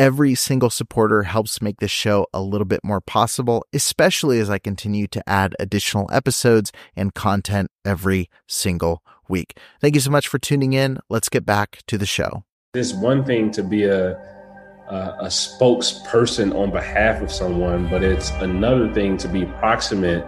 Every single supporter helps make this show a little bit more possible, especially as I continue to add additional episodes and content every single week. Thank you so much for tuning in. Let's get back to the show. It's one thing to be a a, a spokesperson on behalf of someone, but it's another thing to be proximate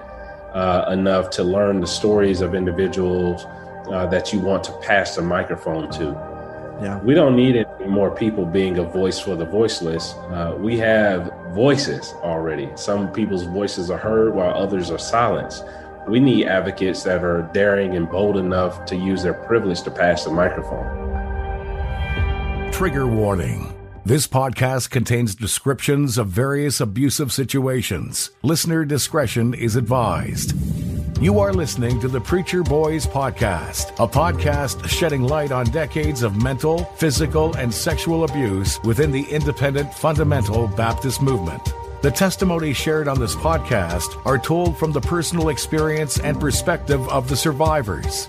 uh, enough to learn the stories of individuals uh, that you want to pass the microphone to. Yeah. We don't need any more people being a voice for the voiceless. Uh, we have voices already. Some people's voices are heard while others are silenced. We need advocates that are daring and bold enough to use their privilege to pass the microphone. Trigger warning. This podcast contains descriptions of various abusive situations. Listener discretion is advised. You are listening to the Preacher Boys Podcast, a podcast shedding light on decades of mental, physical, and sexual abuse within the independent fundamental Baptist movement. The testimonies shared on this podcast are told from the personal experience and perspective of the survivors.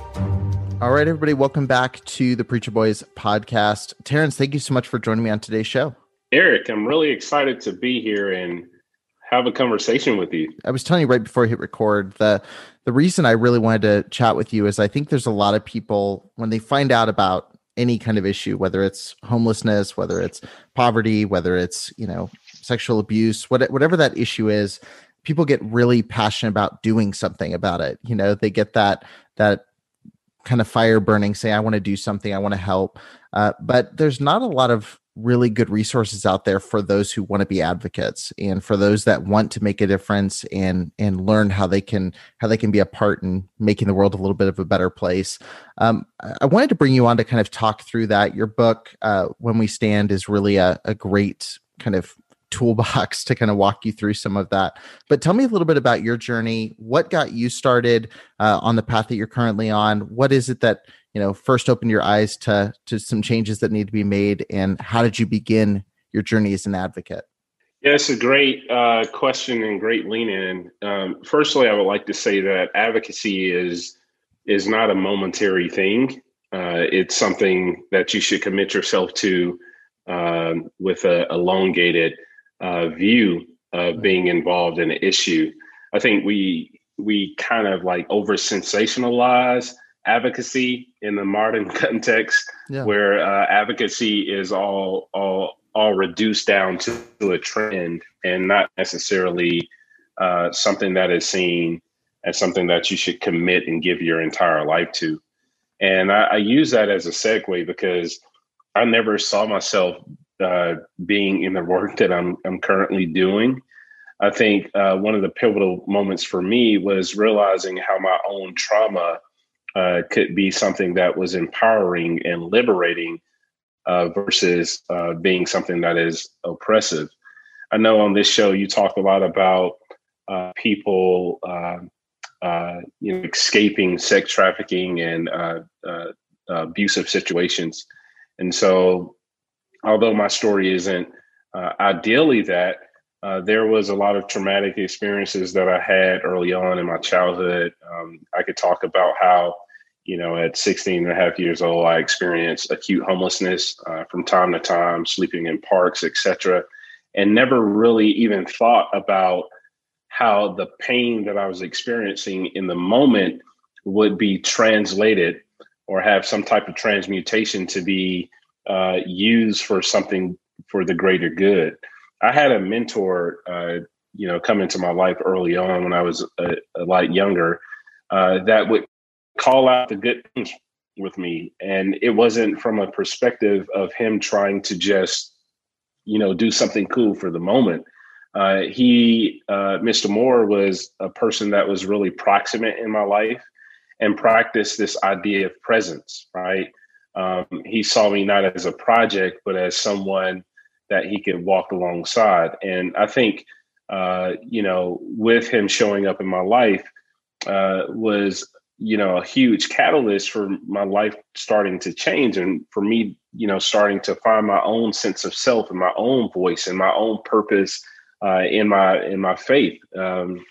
All right, everybody, welcome back to the Preacher Boys podcast. Terence, thank you so much for joining me on today's show. Eric, I'm really excited to be here and have a conversation with you. I was telling you right before I hit record the the reason I really wanted to chat with you is I think there's a lot of people when they find out about any kind of issue, whether it's homelessness, whether it's poverty, whether it's you know sexual abuse, whatever that issue is, people get really passionate about doing something about it. You know, they get that that kind of fire burning, say, I want to do something, I want to help. Uh, but there's not a lot of really good resources out there for those who want to be advocates and for those that want to make a difference and and learn how they can how they can be a part in making the world a little bit of a better place um, i wanted to bring you on to kind of talk through that your book uh, when we stand is really a, a great kind of toolbox to kind of walk you through some of that. But tell me a little bit about your journey. What got you started uh, on the path that you're currently on? What is it that you know first opened your eyes to to some changes that need to be made, and how did you begin your journey as an advocate? Yeah, it's a great uh, question and great lean in. Um, firstly, I would like to say that advocacy is is not a momentary thing. Uh, it's something that you should commit yourself to um, with a elongated uh, view of being involved in an issue. I think we we kind of like over sensationalize advocacy in the modern context, yeah. where uh, advocacy is all all all reduced down to, to a trend and not necessarily uh, something that is seen as something that you should commit and give your entire life to. And I, I use that as a segue because I never saw myself uh, being in the work that I'm I'm currently doing. I think uh, one of the pivotal moments for me was realizing how my own trauma uh, could be something that was empowering and liberating uh, versus uh, being something that is oppressive. I know on this show you talk a lot about people, you know, escaping sex trafficking and abusive situations, and so although my story isn't uh, ideally that, uh, there was a lot of traumatic experiences that I had early on in my childhood. Um, I could talk about how, you know, at 16 and a half years old, I experienced acute homelessness uh, from time to time, sleeping in parks, etc., and never really even thought about how the pain that I was experiencing in the moment would be translated or have some type of transmutation to be uh, used for something for the greater good. I had a mentor, uh, you know, come into my life early on when I was a, a lot younger uh, that would call out the good things with me. And it wasn't from a perspective of him trying to just, you know, do something cool for the moment. Uh, he, uh, Mr. Moore, was a person that was really proximate in my life and practiced this idea of presence, right? Um, he saw me not as a project, but as someone that he could walk alongside. And I think, uh, you know, with him showing up in my life uh, was, you know, a huge catalyst for my life starting to change and for me, you know, starting to find my own sense of self and my own voice and my own purpose uh, in my in my faith. Um,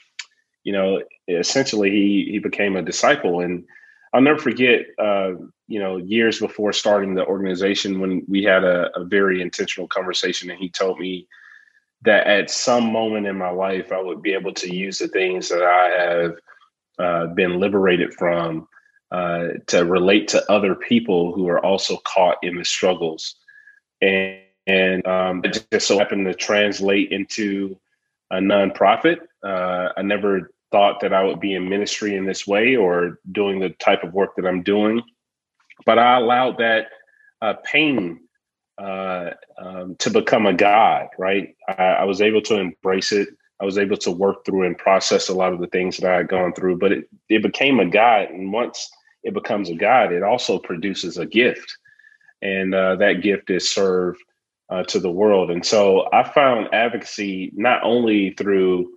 you know, essentially he he became a disciple, and I'll never forget. Uh, you know, years before starting the organization, when we had a, a very intentional conversation, and he told me that at some moment in my life, I would be able to use the things that I have uh, been liberated from uh, to relate to other people who are also caught in the struggles. And, and um, it just so happened to translate into a nonprofit. Uh, I never thought that I would be in ministry in this way or doing the type of work that I'm doing, but I allowed that uh, pain uh, um, to become a God, right? I, I, was able to embrace it. I was able to work through and process a lot of the things that I had gone through, but it, it became a God. And once it becomes a God, it also produces a gift. And uh, that gift is served uh, to the world. And so I found advocacy not only through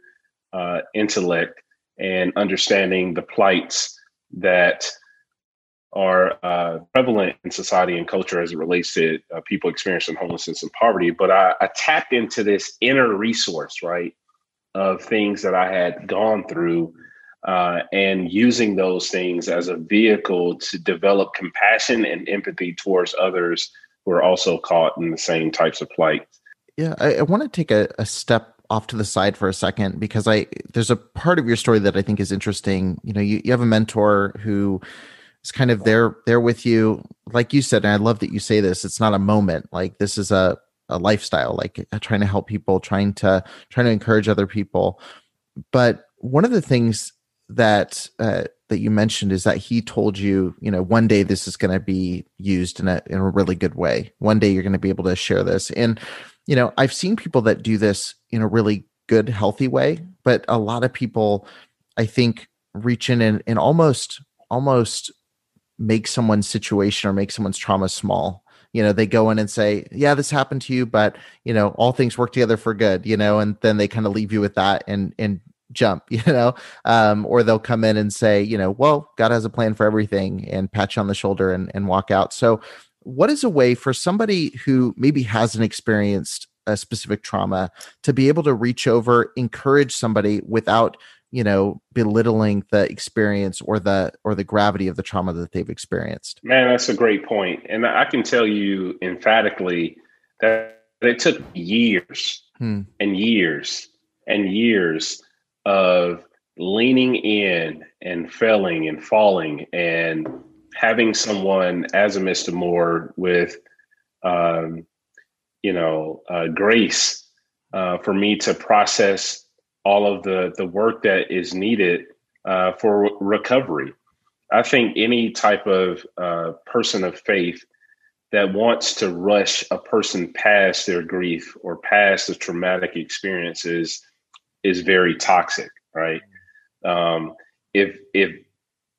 uh, intellect and understanding the plights that are uh, prevalent in society and culture as it relates to uh, people experiencing homelessness and poverty. But I, I, tapped into this inner resource, right, of things that I had gone through uh, and using those things as a vehicle to develop compassion and empathy towards others who are also caught in the same types of plight. Yeah, I, I want to take a, a step off to the side for a second because I there's a part of your story that I think is interesting. You know, you, you have a mentor who is kind of there there with you, like you said, and I love that you say this. It's not a moment. Like this is a a lifestyle. Like uh, trying to help people, trying to trying to encourage other people. But one of the things that uh, that you mentioned is that he told you, you know, one day this is going to be used in a in a really good way. One day you're going to be able to share this. And you know, I've seen people that do this in a really good, healthy way, but a lot of people, I think, reach in and, and almost almost make someone's situation or make someone's trauma small you know they go in and say yeah this happened to you but you know all things work together for good you know and then they kind of leave you with that and and jump, you know, um, or they'll come in and say, you know, well, God has a plan for everything and pat you on the shoulder and, and walk out. So, what is a way for somebody who maybe hasn't experienced a specific trauma to be able to reach over, encourage somebody without, you know, belittling the experience or the or the gravity of the trauma that they've experienced? Man, that's a great point, and I can tell you emphatically that it took years hmm. and years and years of leaning in and failing and falling and having someone as a Mr. Moore with, um, you know, uh, grace uh, for me to process all of the the work that is needed uh, for recovery. I think any type of uh, person of faith that wants to rush a person past their grief or past the traumatic experiences is very toxic, right? Um, if if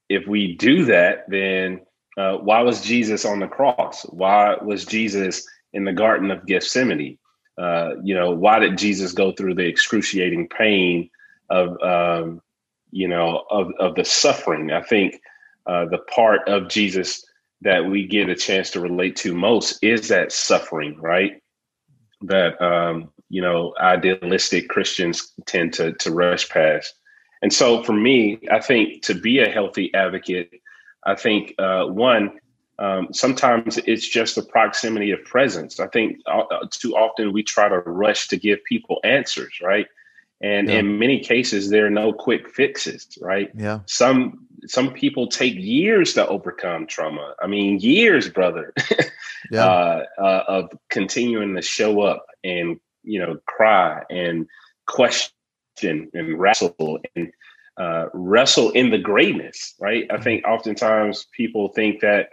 if we do that, then uh, why was Jesus on the cross? Why was Jesus in the Garden of Gethsemane? Uh, you know, why did Jesus go through the excruciating pain of um, you know of of the suffering? I think uh, the part of Jesus that we get a chance to relate to most is that suffering, right? That um, you know idealistic Christians tend to to rush past. And so for me, I think to be a healthy advocate, I think uh, one um, sometimes it's just the proximity of presence. I think uh, uh, too often we try to rush to give people answers, right? and yeah. in many cases there are no quick fixes right yeah some some people take years to overcome trauma i mean years brother yeah. uh, uh, of continuing to show up and you know cry and question and wrestle and uh, wrestle in the greatness right i mm-hmm. think oftentimes people think that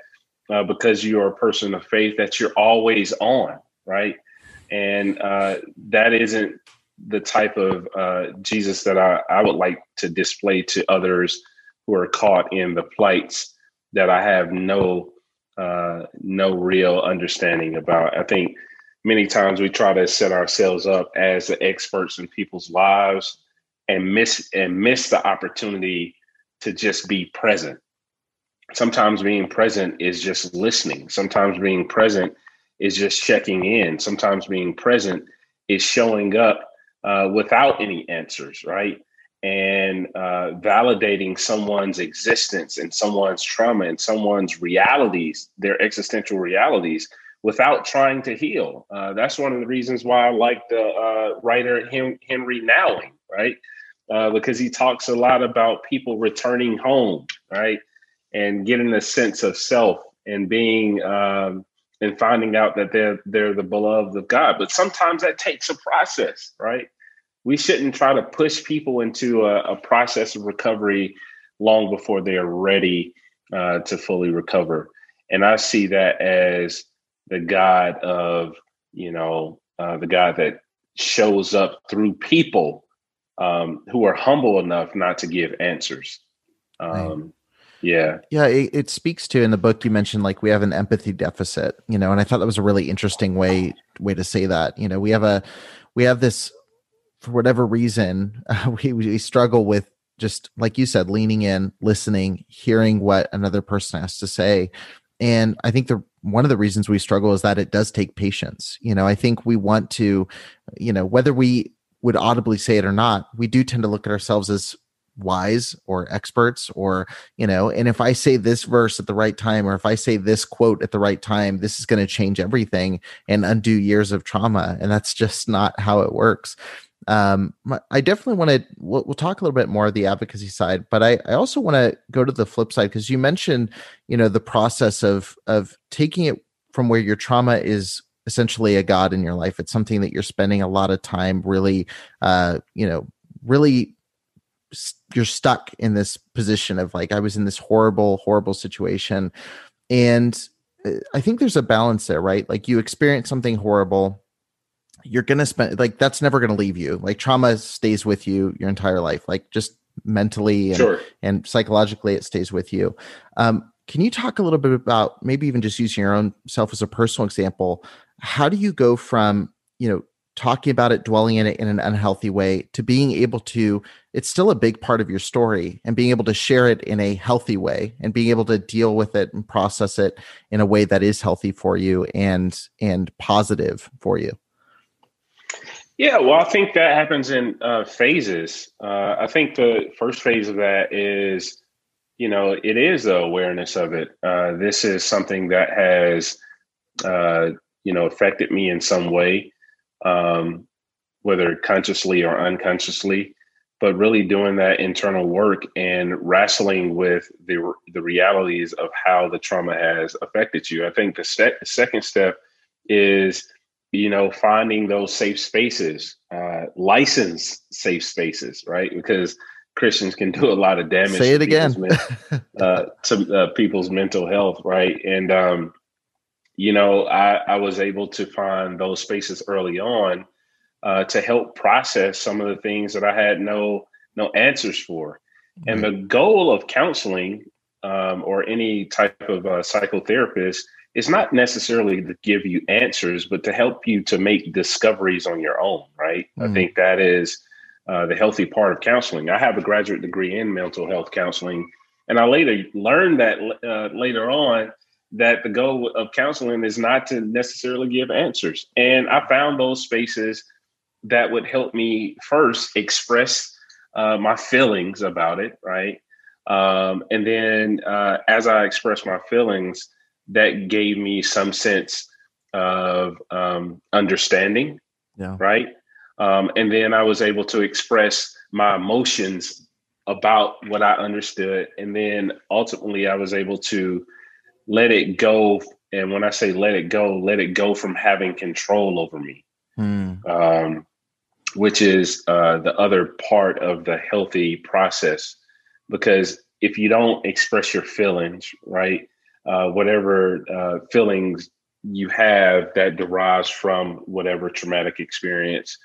uh, because you are a person of faith that you're always on right and uh, that isn't the type of uh, Jesus that I, I would like to display to others who are caught in the plights that I have no uh, no real understanding about. I think many times we try to set ourselves up as the experts in people's lives and miss and miss the opportunity to just be present. Sometimes being present is just listening. Sometimes being present is just checking in. Sometimes being present is showing up uh, without any answers, right? And uh, validating someone's existence and someone's trauma and someone's realities, their existential realities, without trying to heal. Uh, that's one of the reasons why I like the uh, writer Henry Nouwen, right? Uh, because he talks a lot about people returning home, right? And getting a sense of self and being um, and finding out that they're they're the beloved of God. But sometimes that takes a process, right? We shouldn't try to push people into a, a process of recovery long before they are ready uh, to fully recover. And I see that as the God of, you know, uh, the God that shows up through people um, who are humble enough not to give answers. Um, yeah. Yeah. It, it, speaks to in the book you mentioned like we have an empathy deficit, you know, and I thought that was a really interesting way way to say that. You know, we have a we have this for whatever reason uh, we we struggle with just like you said, leaning in, listening, hearing what another person has to say. And I think the one of the reasons we struggle is that it does take patience. You know, I think we want to, you know, whether we would audibly say it or not, we do tend to look at ourselves as wise or experts or you know and if i say this verse at the right time or if i say this quote at the right time this is going to change everything and undo years of trauma and that's just not how it works um i definitely want to we'll, we'll, talk a little bit more of the advocacy side but i i also want to go to the flip side because you mentioned you know the process of of taking it from where your trauma is essentially a god in your life. It's something that you're spending a lot of time really uh you know really you're stuck in this position of like I was in this horrible horrible situation. And uh, I think there's a balance there right? Like you experience something horrible you're going to spend like that's never going to leave you like trauma stays with you your entire life like just mentally and, sure. and psychologically it stays with you um, can you talk a little bit about maybe even just using your own self as a personal example how do you go from you know talking about it, dwelling in it in an unhealthy way, to being able to, it's still a big part of your story, and being able to share it in a healthy way and being able to deal with it and process it in a way that is healthy for you and and positive for you. Yeah, well, I think that happens in uh, phases. Uh, I think the first phase of that is, you know, it is the awareness of it. Uh, this is something that has, uh, you know, affected me in some way um, whether consciously or unconsciously, but really doing that internal work and wrestling with the the realities of how the trauma has affected you. I think the, ste- the second step is you know finding those safe spaces, uh, licensed safe spaces, right? Because Christians can do a lot of damage. Say it again uh, to uh, people's mental health, right? And um, you know, I, I was able to find those spaces early on uh, to help process some of the things that I had no no answers for. Mm-hmm. And the goal of counseling um, or any type of uh, psychotherapist is not necessarily to give you answers, but to help you to make discoveries on your own. Right? Mm-hmm. I think that is uh, the healthy part of counseling. I have a graduate degree in mental health counseling, and I later learned that uh, later on that the goal of counseling is not to necessarily give answers. And I found those spaces that would help me first express uh, my feelings about it, right? Um, and then uh, as I express my feelings, that gave me some sense of um, understanding, yeah. right? Um, and then I was able to express my emotions about what I understood. And then ultimately, I was able to let it go. And when I say let it go, let it go from having control over me, hmm. um, which is uh, the other part of the healthy process. Because if you don't express your feelings, right, uh, whatever uh, feelings you have that derives from whatever traumatic experience,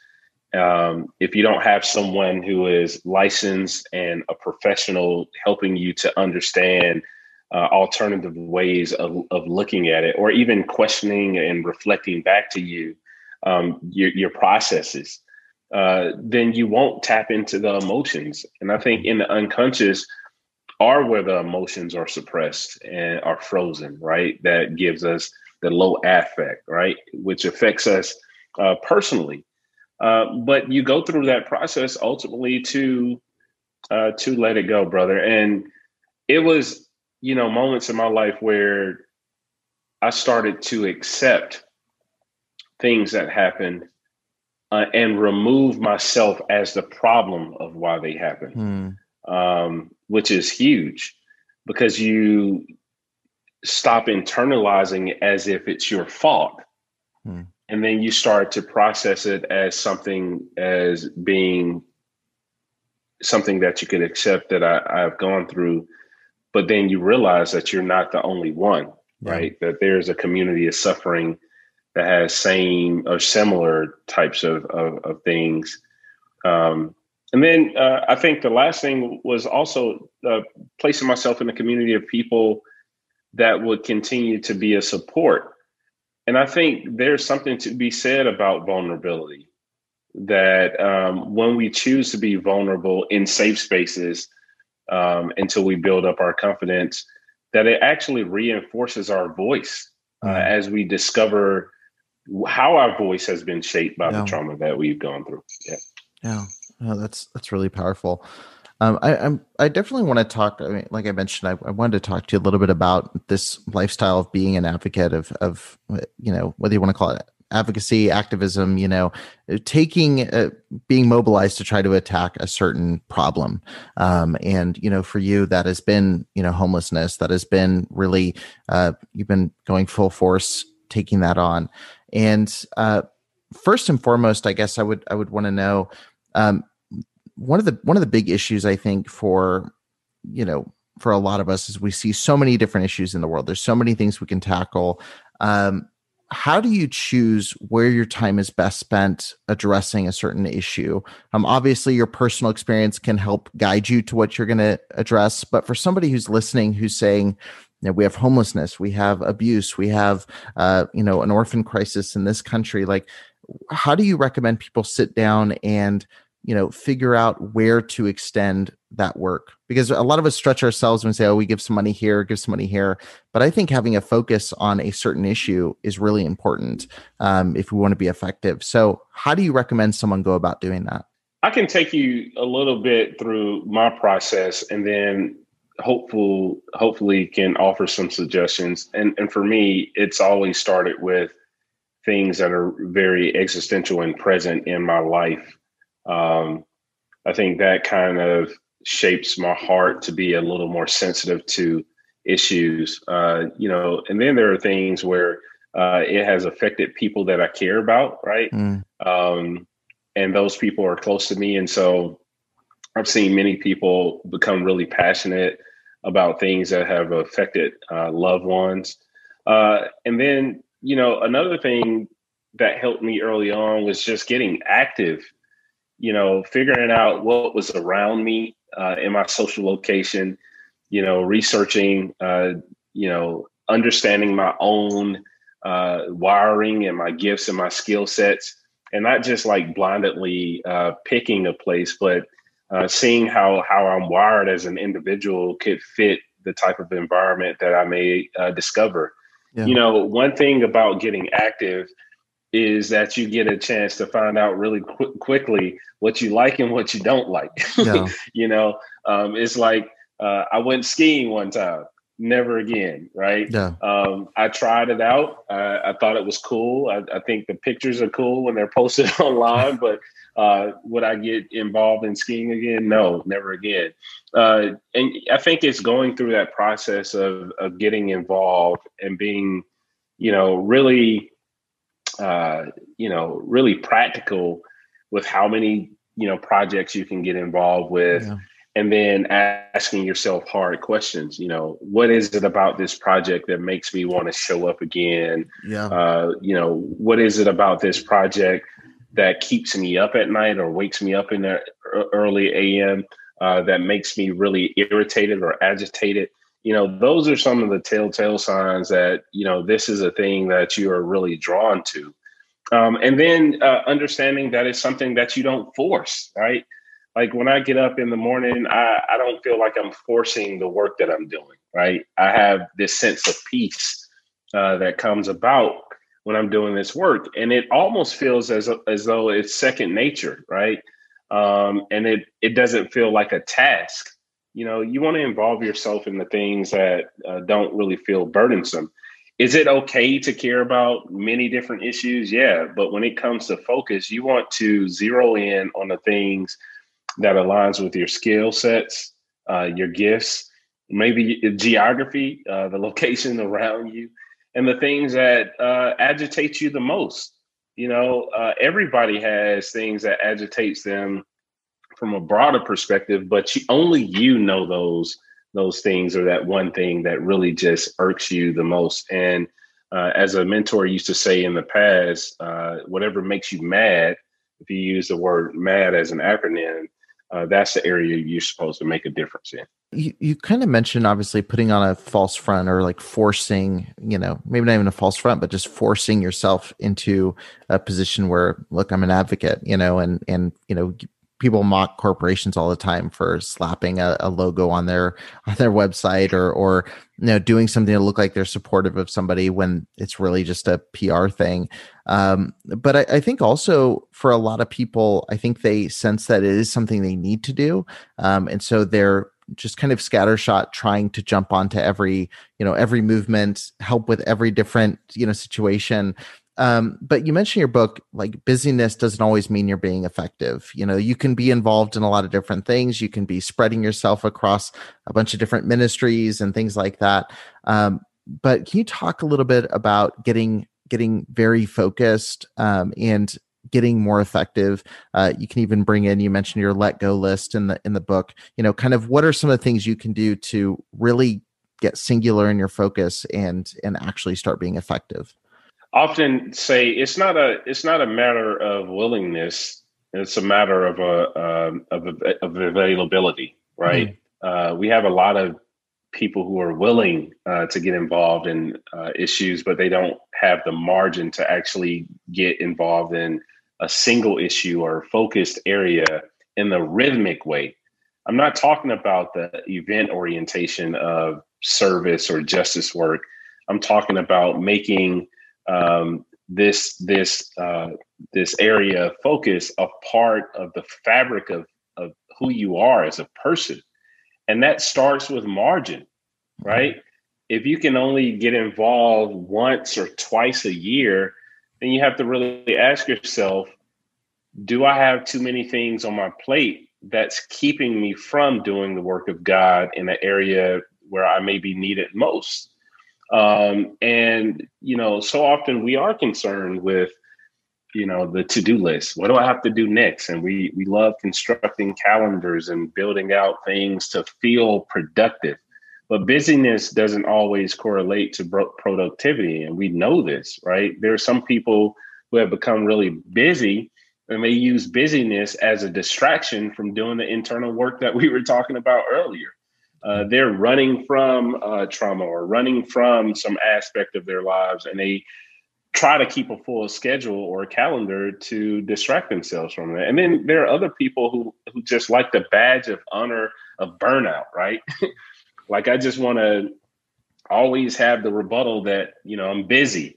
um, if you don't have someone who is licensed and a professional helping you to understand uh, alternative ways of, of looking at it or even questioning and reflecting back to you um, your, your processes uh, then you won't tap into the emotions. And i think in the unconscious are where the emotions are suppressed and are frozen right that gives us the low affect right which affects us uh, personally uh, but you go through that process ultimately to uh, to let it go, brother. And it was, you know, moments in my life where I started to accept things that happened uh, and remove myself as the problem of why they happened, hmm. um, which is huge because you stop internalizing as if it's your fault. Hmm and then you start to process it as something as being something that you could accept that I, have gone through but then you realize that you're not the only one yeah. right that there's a community of suffering that has same or similar types of, of, of things um, and then uh, i think the last thing was also uh, placing myself in a community of people that would continue to be a support and I think there's something to be said about vulnerability that um, when we choose to be vulnerable in safe spaces um, until we build up our confidence, that it actually reinforces our voice uh, mm. as we discover how our voice has been shaped by yeah. the trauma that we've gone through. Yeah. Yeah. Oh, that's that's really powerful. Um, I, I'm I definitely want to talk. I mean, like I mentioned, I, I, wanted to talk to you a little bit about this lifestyle of being an advocate of of you know whether you want to call it advocacy, activism. You know, taking uh, being mobilized to try to attack a certain problem. Um, and you know, for you, that has been you know homelessness. That has been really uh, you've been going full force taking that on. And uh, first and foremost, I guess I would I would want to know. Um, one of the one of the big issues I think for you know for a lot of us is we see so many different issues in the world. There's so many things we can tackle. Um, how do you choose where your time is best spent addressing a certain issue? Um, obviously, your personal experience can help guide you to what you're going to address. But for somebody who's listening, who's saying, you know, we have homelessness, we have abuse, we have, uh, you know, an orphan crisis in this country. Like, how do you recommend people sit down and you know figure out where to extend that work. Because a lot of us stretch ourselves and say oh we give some money here give some money here. But i think having a focus on a certain issue is really important um, if we want to be effective. So how do you recommend someone go about doing that? I can take you a little bit through my process and then hopeful hopefully can offer some suggestions. And and for me it's always started with things that are very existential and present in my life um, I think that kind of shapes my heart to be a little more sensitive to issues. Uh, you know, and then there are things where uh, it has affected people that I care about, right? Mm. Um, and those people are close to me, and so I've seen many people become really passionate about things that have affected uh, loved ones. Uh, and then, you know, another thing that helped me early on was just getting active you know, figuring out what was around me uh, in my social location, you know, researching, uh, you know, understanding my own uh, wiring and my gifts and my skill sets, and not just like blindly uh, picking a place, but uh, seeing how how I'm wired as an individual could fit the type of environment that I may uh, discover. Yeah. You know, one thing about getting active is that you get a chance to find out really qu- quickly what you like and what you don't like. Yeah. you know, um, it's like uh, I went skiing one time never again, right? Yeah. Um, I tried it out. I, I thought it was cool. I, I, think the pictures are cool when they're posted online, but uh, would I get involved in skiing again? No, never again. Uh, and I think it's going through that process of, of getting involved and being, you know, really, uh, you know, really practical with how many, you know, projects you can get involved with. Yeah. And then asking yourself hard questions you know what is it about this project that makes me want to show up again? Yeah. Uh, you know what is it about this project that keeps me up at night or wakes me up in the early am uh, that makes me really irritated or agitated you know those are some of the telltale signs that you know this is a thing that you are really drawn to um, and then uh, understanding that it's something that you don't force right like when I get up in the morning, I, I don't feel like I'm forcing the work that I'm doing, right? I have this sense of peace uh, that comes about when I'm doing this work. And it almost feels as, as though it's second nature, right? Um, and it, it doesn't feel like a task. You know, you want to involve yourself in the things that uh, don't really feel burdensome. Is it okay to care about many different issues? Yeah. But when it comes to focus, you want to zero in on the things that aligns with your skill sets, uh, your gifts, maybe geography, uh, the location around you, and the things that uh, agitate you the most. You know, uh, everybody has things that agitates them from a broader perspective, but you, only you know those those things or that one thing that really just irks you the most. And uh, as a mentor used to say in the past, uh, whatever makes you mad, if you use the word mad as an acronym, uh, that's the area you're supposed to make a difference in. You, you kind of mentioned obviously putting on a false front or like forcing, you know, maybe not even a false front, but just forcing yourself into a position where, look, I'm an advocate, you know, and, and, you know, people mock corporations all the time for slapping a, a, logo on their on their website or or you know doing something to look like they're supportive of somebody when it's really just a PR thing. Um, but I, I, think also for a lot of people, I think they sense that it is something they need to do, um, and so they're just kind of scattershot trying to jump onto every you know every movement help with every different you know situation um, but you mentioned your book, like busyness doesn't always mean you're being effective. You know, you can be involved in a lot of different things. You can be spreading yourself across a bunch of different ministries and things like that. Um, but can you talk a little bit about getting getting very focused um, and getting more effective uh, you can even bring in you mentioned your let go list in the in the book you know kind of what are some of the things you can do to really get singular in your focus and and actually start being effective often say it's not a it's not a matter of willingness. It's a matter of a um, of, of availability right? Mm. uh, we have a lot of people who are willing uh, to get involved in uh, issues but they don't have the margin to actually get involved in a single issue or focused area in the rhythmic way. I'm not talking about the event orientation of service or justice work. I'm talking about making um, this this uh, this area of focus a part of the fabric of of who you are as a person, and that starts with margin, right? If you can only get involved once or twice a year, then you have to really ask yourself, do I have too many things on my plate that's keeping me from doing the work of God in an area where I may be needed most? Um, and, you know, so often we are concerned with, you know, the to-do list. What do I have to do next? And we we love constructing calendars and building out things to feel productive. But busyness doesn't always correlate to productivity. And we know this, right? There are some people who have become really busy and they use busyness as a distraction from doing the internal work that we were talking about earlier uh, they're running from uh, trauma or running from some aspect of their lives and they try to keep a full schedule or a calendar to distract themselves from that and then there are other people who who just like the badge of honor of burnout right? Like i just want to always have the rebuttal that you know i'm busy.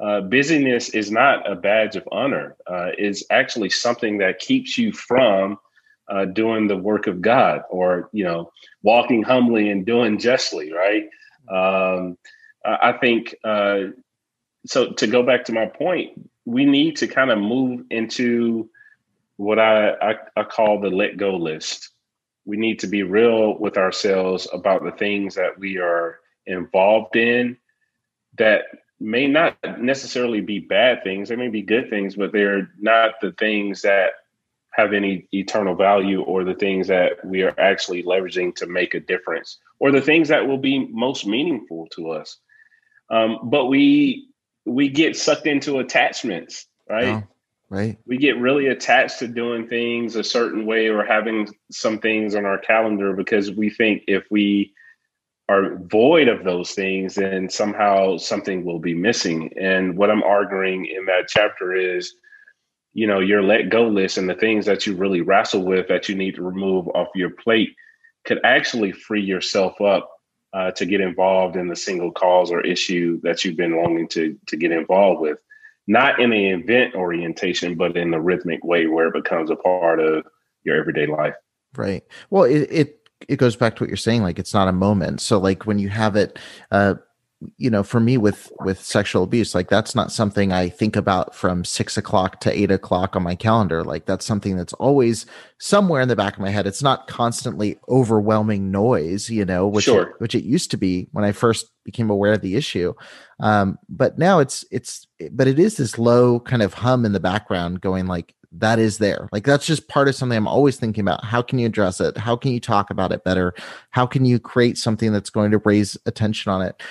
Uh, busyness is not a badge of honor. Uh, it's actually something that keeps you from uh, doing the work of God or, you know, walking humbly and doing justly, right? Um, I think uh, so. To go back to my point, we need to kind of move into what I, I, I call the let go list. We need to be real with ourselves about the things that we are involved in that may not necessarily be bad things. They may be good things, but they're not the things that have any eternal value or the things that we are actually leveraging to make a difference or the things that will be most meaningful to us. Um, but we we get sucked into attachments, right? Oh, right. We get really attached to doing things a certain way or having some things on our calendar because we think if we are void of those things, then somehow something will be missing. And what I'm arguing in that chapter is, you know, your let go list and the things that you really wrestle with that you need to remove off your plate could actually free yourself up uh, to get involved in the single cause or issue that you've been longing to to get involved with, not in the event orientation, but in the rhythmic way where it becomes a part of your everyday life. Right. Well, it, it it goes back to what you're saying like it's not a moment so like when you have it uh you know for me with with sexual abuse like that's not something i think about from six o'clock to eight o'clock on my calendar like that's something that's always somewhere in the back of my head it's not constantly overwhelming noise you know which sure. it, which it used to be when i first became aware of the issue um but now it's it's but it is this low kind of hum in the background going like that is there. Like that's just part of something I'm always thinking about. How can you address it? How can you talk about it better? How can you create something that's going to raise attention on it?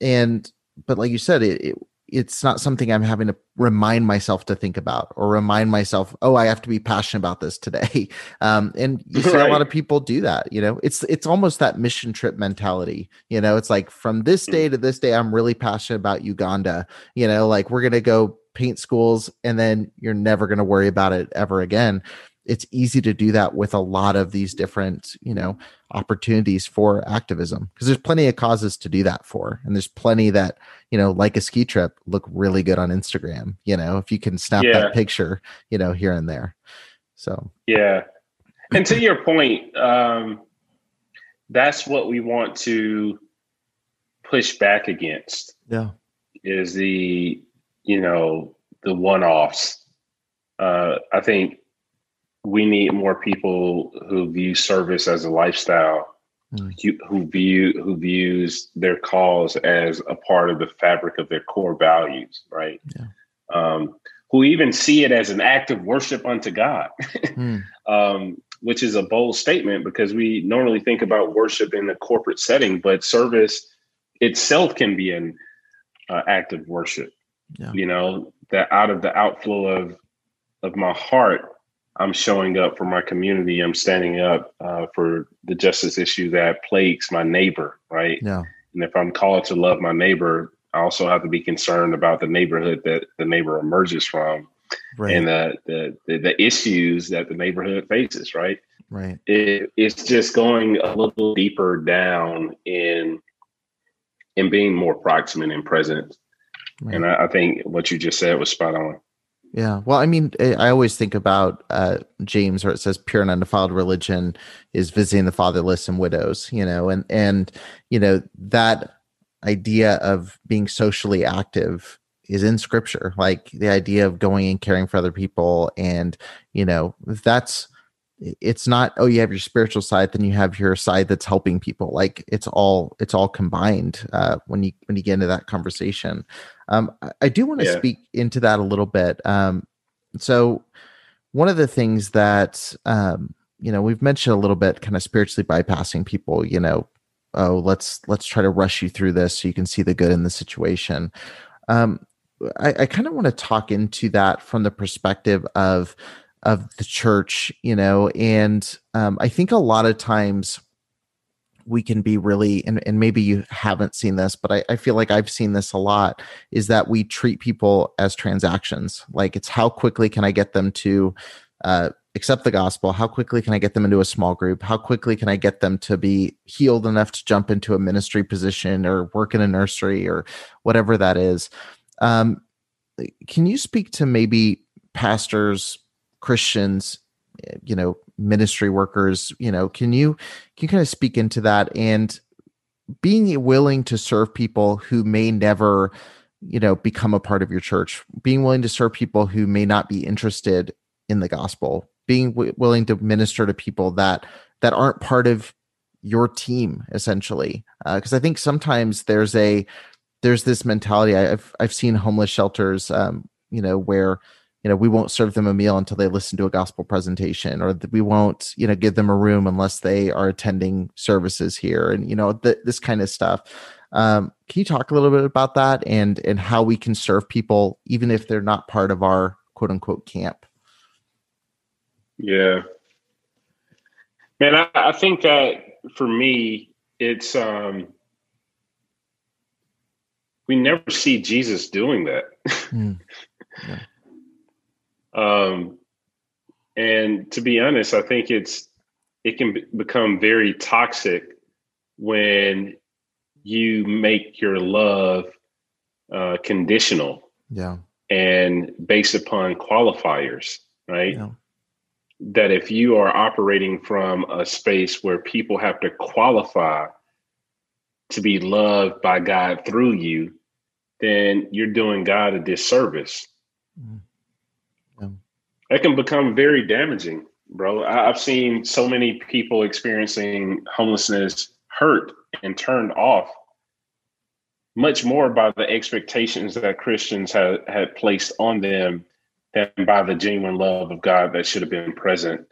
And but like you said, it, it it's not something I'm having to remind myself to think about or remind myself, oh, I have to be passionate about this today. Um, and you see right. a lot of people do that. You know, it's it's almost that mission trip mentality. You know, it's like from this day to this day, I'm really passionate about Uganda. You know, like we're gonna go paint schools and then you're never going to worry about it ever again it's easy to do that with a lot of these different you know opportunities for activism because there's plenty of causes to do that for and there's plenty that you know like a ski trip look really good on instagram you know if you can snap yeah. that picture you know here and there so yeah and to your point um that's what we want to push back against yeah is the you know, the one offs. Uh, I think we need more people who view service as a lifestyle, mm. who view who views their cause as a part of the fabric of their core values, right? Yeah. Um, who even see it as an act of worship unto God, mm. um, which is a bold statement because we normally think about worship in a corporate setting, but service itself can be an uh, act of worship. Yeah. You know, that out of the outflow of of my heart, I'm showing up for my community. I'm standing up uh, for the justice issue that plagues my neighbor, right? Yeah. And if I'm called to love my neighbor, I also have to be concerned about the neighborhood that the neighbor emerges from, right. and the, the, the the issues that the neighborhood faces. Right. Right. It, it's just going a little deeper down in in being more proximate and present Right. And I, I, think what you just said was spot on. Yeah. Well, I mean, I always think about uh, James, where it says pure and undefiled religion is visiting the fatherless and widows, you know, and, and, you know, that idea of being socially active is in scripture, like the idea of going and caring for other people. And, you know, that's, it's not oh you have your spiritual side then you have your side that's helping people. Like it's all it's all combined uh, when you when you get into that conversation. Um, I, I, do want to yeah. speak into that a little bit. Um, so one of the things that um, you know we've mentioned a little bit kind of spiritually bypassing people you know oh let's let's try to rush you through this so you can see the good in the situation. Um, I, I kind of want to talk into that from the perspective of of the church, you know, and um, I think a lot of times we can be really and, and maybe you haven't seen this but I, I feel like i've seen this a lot is that we treat people as transactions. Like it's how quickly can i get them to uh, accept the gospel? How quickly can i get them into a small group? How quickly can i get them to be healed enough to jump into a ministry position or work in a nursery or whatever that is? Um, can you speak to maybe pastors Christians, you know, ministry workers, you know, can you can you kind of speak into that? And being willing to serve people who may never you know become a part of your church being willing to serve people who may not be interested in the gospel being w- willing to minister to people that that aren't part of your team essentially because uh, i think sometimes there's a there's this mentality i've i've seen homeless shelters um, you know where you know we won't serve them a meal until they listen to a gospel presentation or we won't you know give them a room unless they are attending services here and you know th- this kind of stuff um, can you talk a little bit about that and and how we can serve people even if they're not part of our quote unquote camp yeah man i, I think that for me it's um we never see jesus doing that mm. yeah. Um, and to be honest, I think it's it can become very toxic when you make your love uh, conditional. Yeah. And based upon qualifiers, right? Yeah. That if you are operating from a space where people have to qualify to be loved by God through you, then you're doing God a disservice. Mm that can become very damaging, bro. I've seen so many people experiencing homelessness hurt and turned off much more by the expectations that Christians had, had placed on them than by the genuine love of God that should have been present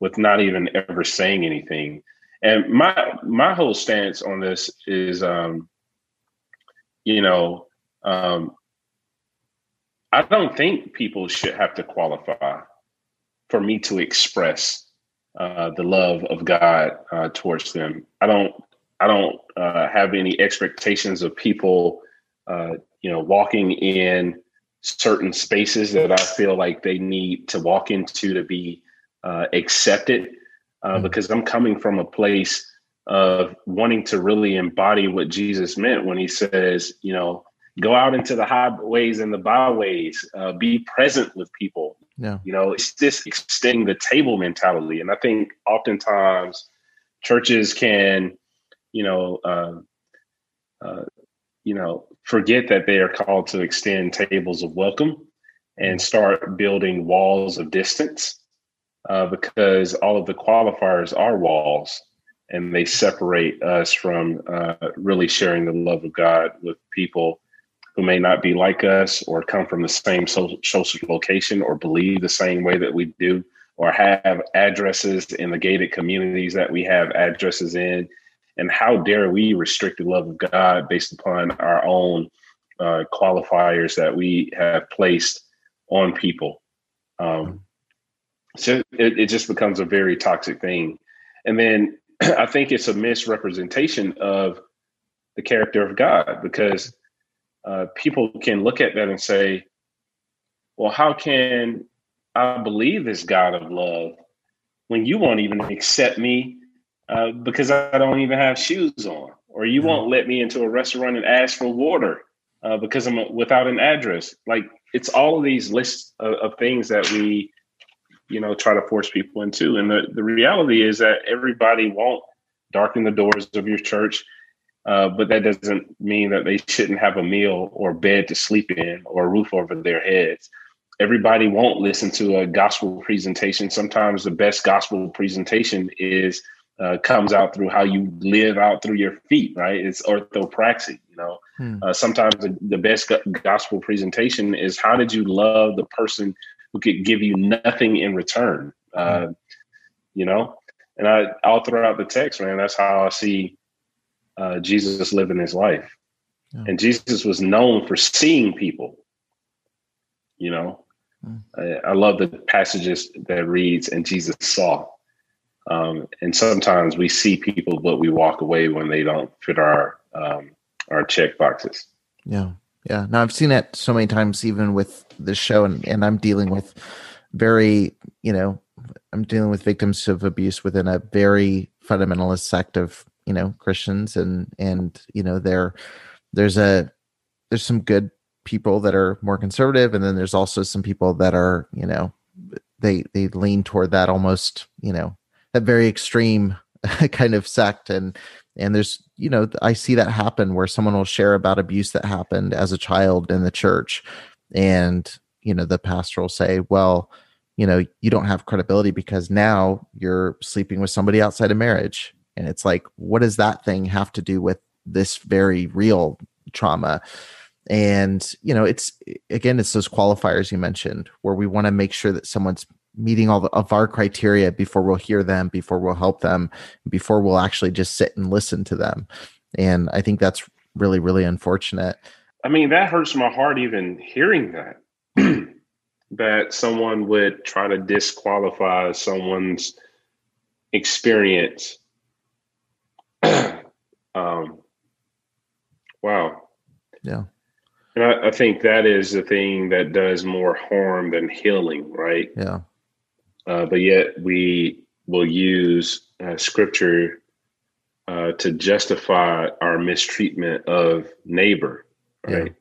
with not even ever saying anything. And my my whole stance on this is um, you know, um, I don't think people should have to qualify for me to express uh, the love of God uh, towards them. I don't. I don't uh, have any expectations of people, uh, you know, walking in certain spaces that I feel like they need to walk into to be uh, accepted, mm-hmm. because I'm coming from a place of wanting to really embody what Jesus meant when he says, you know, go out into the highways and the byways, uh, be present with people. Yeah. You know, it's this extending the table mentality. And I think oftentimes churches can, you know, uh, uh, you know, forget that they are called to extend tables of welcome and start building walls of distance uh, because all of the qualifiers are walls and they separate us from uh, really sharing the love of God with people who may not be like us or come from the same social location or believe the same way that we do or have addresses in the gated communities that we have addresses in. And how dare we restrict the love of god based upon our own uh, qualifiers that we have placed on people? Um, so it, it just becomes a very toxic thing. And then i think it's a misrepresentation of the character of god because uh, people can look at that and say, well, how can I believe this God of love when you won't even accept me uh, because I don't even have shoes on? Or you mm-hmm. won't let me into a restaurant and ask for water uh, because I'm without an address. Like it's all of these lists of, of things that we, you know, try to force people into. And the, the reality is that everybody won't darken the doors of your church uh, but that doesn't mean that they shouldn't have a meal or bed to sleep in or a roof over their heads. Everybody won't listen to a gospel presentation. Sometimes the best gospel presentation is uh, comes out through how you live out through your feet, right? It's orthopraxy, you know. Hmm. Uh, sometimes the, the best gospel presentation is how did you love the person who could give you nothing in return, uh, hmm. you know. And I all throughout the text, man, that's how I see uh, Jesus living his life. Yeah. And Jesus was known for seeing people. You know, mm. I, I, love the passages that reads, and Jesus saw. Um, and sometimes we see people, but we walk away when they don't fit our um, our check boxes. Yeah, yeah. Now I've seen that so many times, even with this show, and, and I'm dealing with very, you know, I'm dealing with victims of abuse within a very fundamentalist sect of you know Christians and and you know there there's a there's some good people that are more conservative and then there's also some people that are you know they they lean toward that almost you know that very extreme kind of sect. And and there's you know i see that happen where someone will share about abuse that happened as a child in the church and you know the pastor will say well you know you don't have credibility because now you're sleeping with somebody outside of marriage and it's like what does that thing have to do with this very real trauma? And you know it's again it's those qualifiers you mentioned where we want to make sure that someone's meeting all the, of our criteria before we'll hear them before we'll help them before we'll actually just sit and listen to them. And i think that's really really unfortunate. I mean that hurts my heart even hearing that that someone would try to disqualify someone's experience um wow yeah and I, I, think that is the thing that does more harm than healing, right? Yeah. Uh, but yet we will use uh, scripture uh, to justify our mistreatment of neighbor, right?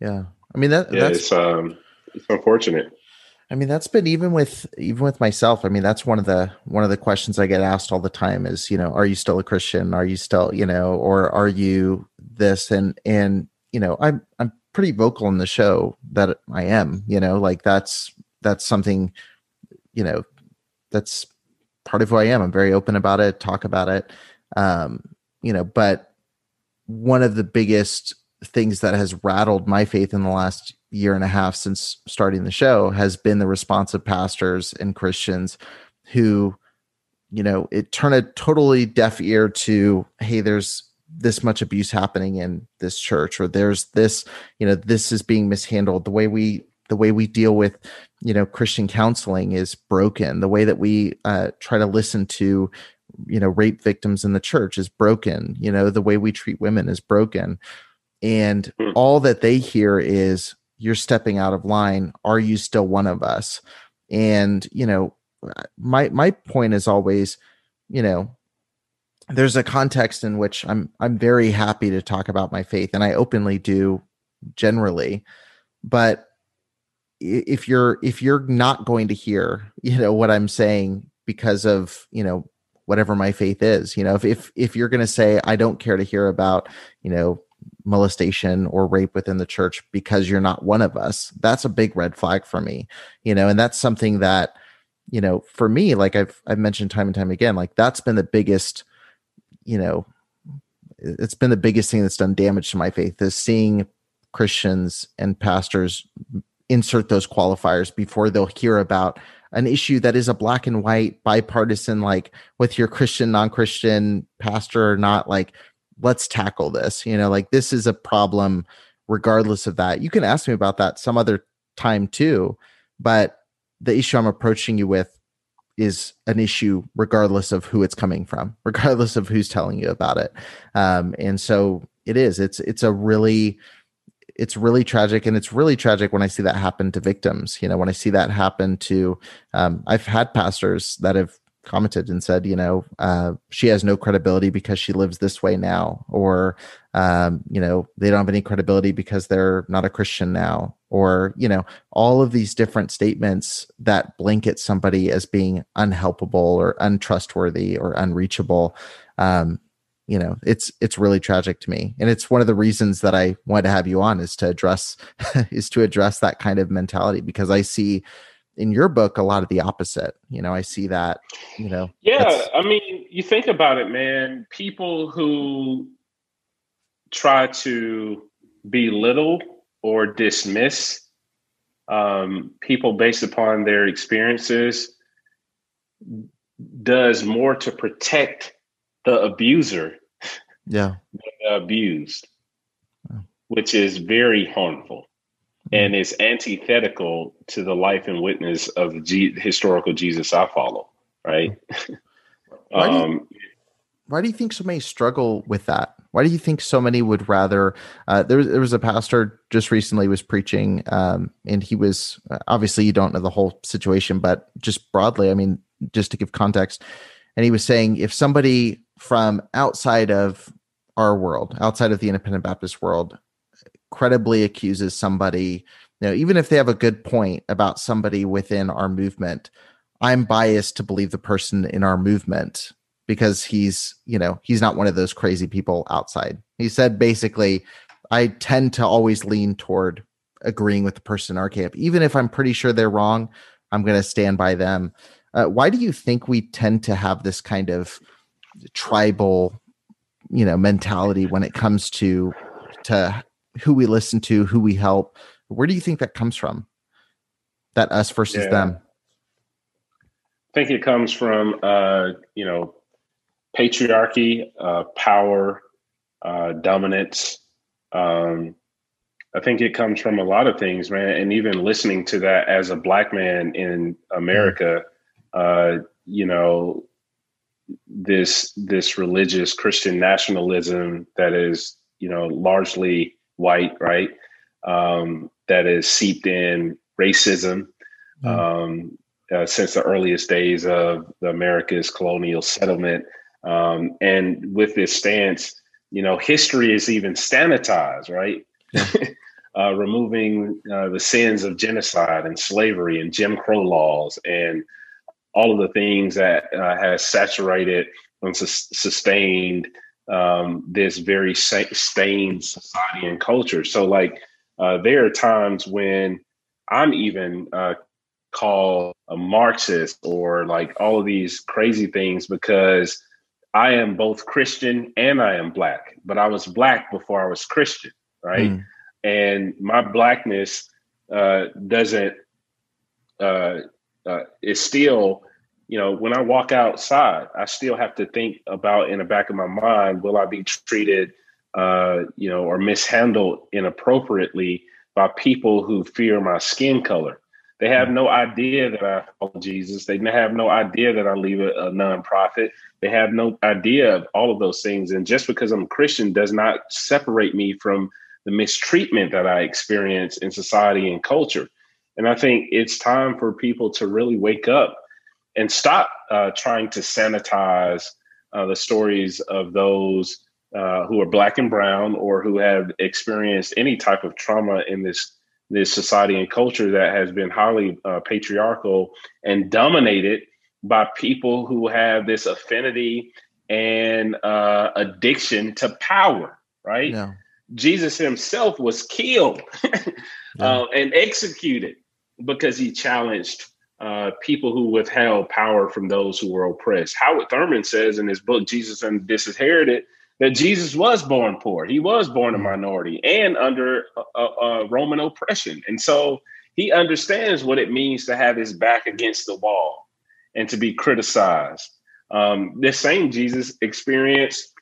Yeah. yeah. I mean that yeah, that's it's, um, it's unfortunate. I mean that's been even with even with myself. I mean that's one of the one of the questions I get asked all the time is you know are you still a Christian? Are you still you know or are you this and and you know, I'm I'm pretty vocal in the show that I am, you know, like that's that's something, you know, that's part of who I am. I'm very open about it, talk about it. Um, you know, but one of the biggest things that has rattled my faith in the last year and a half since starting the show has been the response of pastors and Christians who, you know, it turned a totally deaf ear to, hey, there's this much abuse happening in this church or there's this you know this is being mishandled. The way we the way we deal with you know christian counseling is broken. The way that we uh, try to listen to you know rape victims in the church is broken. You know the way we treat women is broken and hmm. all that they hear is you're stepping out of line. Are you still one of us? And you know my my point is always you know there's a context in which I'm I'm very happy to talk about my faith and I openly do generally. But if you're if you're not going to hear you know what I'm saying because of you know whatever my faith is you know if if, if you're going to say I don't care to hear about you know molestation or rape within the church because you're not one of us that's a big red flag for me you know and that's something that you know for me like I've I've mentioned time and time again like that's been the biggest you know, it's been the biggest thing that's done damage to my faith is seeing Christians and pastors insert those qualifiers before they'll hear about an issue that is a black and white bipartisan like with your christian non-christian pastor or not like let's tackle this you know like this is a problem regardless of that. You can ask me about that some other time too but the issue i'm approaching you with is an issue regardless of who it's coming from regardless of who's telling you about it. Um, and so it is it's it's a really it's really tragic and it's really tragic when i see that happen to victims you know when i see that happen to um, i've had pastors that have commented and said, you know, uh, she has no credibility because she lives this way now, or, um, you know, they don't have any credibility because they're not a Christian now, or, you know, all of these different statements that blanket somebody as being unhelpable or untrustworthy or unreachable. Um, you know, it's it's really tragic to me, and it's one of the reasons that I wanted to have you on is to address is to address that kind of mentality because I see in your book a lot of the opposite you know i see that you know yeah i mean you think about it man people who try to belittle or dismiss um, people based upon their experiences does more to protect the abuser yeah. the abused which is very harmful and it's antithetical to the life and witness of the G- historical Jesus I follow. Right. why, do you, um, why do you think so many struggle with that? Why do you think so many would rather? Uh, there, there was a pastor just recently was preaching, um, and he was uh, obviously you don't know the whole situation, but just broadly, I mean, just to give context, and he was saying if somebody from outside of our world, outside of the independent Baptist world, credibly accuses somebody, you know, even if they have a good point about somebody within our movement, I'm biased to believe the person in our movement because he's you know he's not one of those crazy people outside. He said basically i tend to always lean toward agreeing with the person in our camp. Even if i'm pretty sure they're wrong i'm going to stand by them. Uh, why do you think we tend to have this kind of tribal you know mentality when it comes to to who we listen to who we help where do you think that comes from that us versus yeah. them i think it comes from uh you know patriarchy uh power uh dominance um I think it comes from a lot of things, man. And even listening to that as a black man in America, uh, you know, this this religious Christian nationalism that is you know largely white, right? Um, that is seeped in racism mm. um, uh, since the earliest days of the America's colonial settlement, um, and with this stance, you know, history is even sanitized, right? Uh, removing uh, the sins of genocide and slavery and Jim Crow laws and all of the things that uh, has saturated and sustained um, this very stained society and culture. So, like, uh, there are times when I'm even uh, called a Marxist or like all of these crazy things because I am both Christian and I am black, but I was black before I was Christian, right? Mm. And my blackness uh, doesn't uh, uh, is still, you know, when I walk outside, I still have to think about in the back of my mind, will I be treated, uh, you know, or mishandled inappropriately by people who fear my skin color? They have no idea that I follow Jesus. They have no idea that I leave a, a nonprofit. They have no idea of all of those things. And just because I'm Christian does not separate me from the mistreatment that I experience in society and culture. And I think it's time for people to really wake up and stop uh, trying to sanitize uh, the stories of those uh, who are black and brown or who have experienced any type of trauma in this this society and culture that has been highly uh, patriarchal and dominated by people who have this affinity and uh, addiction to power right yeah. jesus himself was killed yeah. Uh, and executed because he challenged uh, people who withheld power from those who were oppressed. Howard Thurman says in his book, Jesus and Disinherited, that Jesus was born poor. He was born a mm. minority and under a, a Roman oppression. And so he understands what it means to have his back against the wall and to be criticized. Um, this same Jesus experienced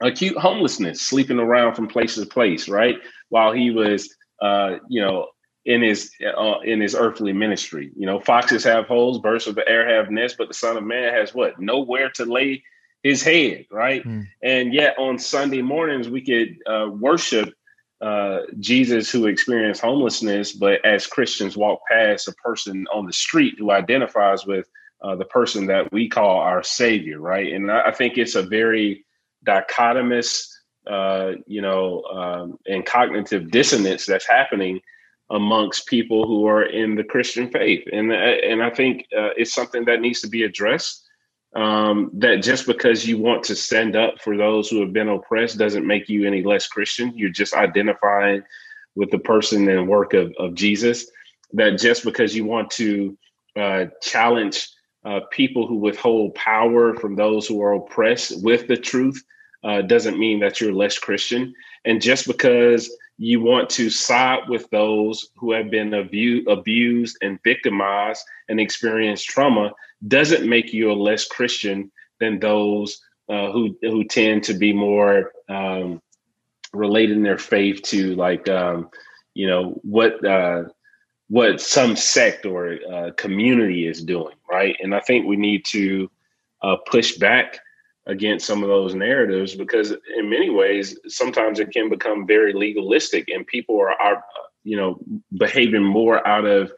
acute homelessness, sleeping around from place to place, right? While he was, uh, you know, in his uh, in his earthly ministry. You know, foxes have holes, birds of the air have nests, but the Son of Man has what? Nowhere to lay his head, right? Mm. And yet on Sunday mornings we could uh, worship uh, Jesus who experienced homelessness, but as Christians walk past a person on the street who identifies with uh, the person that we call our Savior, right? And I, I think it's a very dichotomous, uh, you know, um, and cognitive dissonance that's happening amongst people who are in the Christian faith, and uh, and I think uh, it's something that needs to be addressed. Um, that just because you want to stand up for those who have been oppressed doesn't make you any less Christian. You're just identifying with the person and work of, of Jesus. That just because you want to uh, challenge uh, people who withhold power from those who are oppressed with the truth uh, doesn't mean that you're less Christian. And just because you want to side with those who have been abu- abused and victimized and experienced trauma doesn't make you a less Christian than those uh, who who tend to be more um, related in their faith to like um, you know what uh, what some sect or uh, community is doing, right? And I think we need to uh, push back against some of those narratives because in many ways sometimes it can become very legalistic and people are, are you know behaving more out of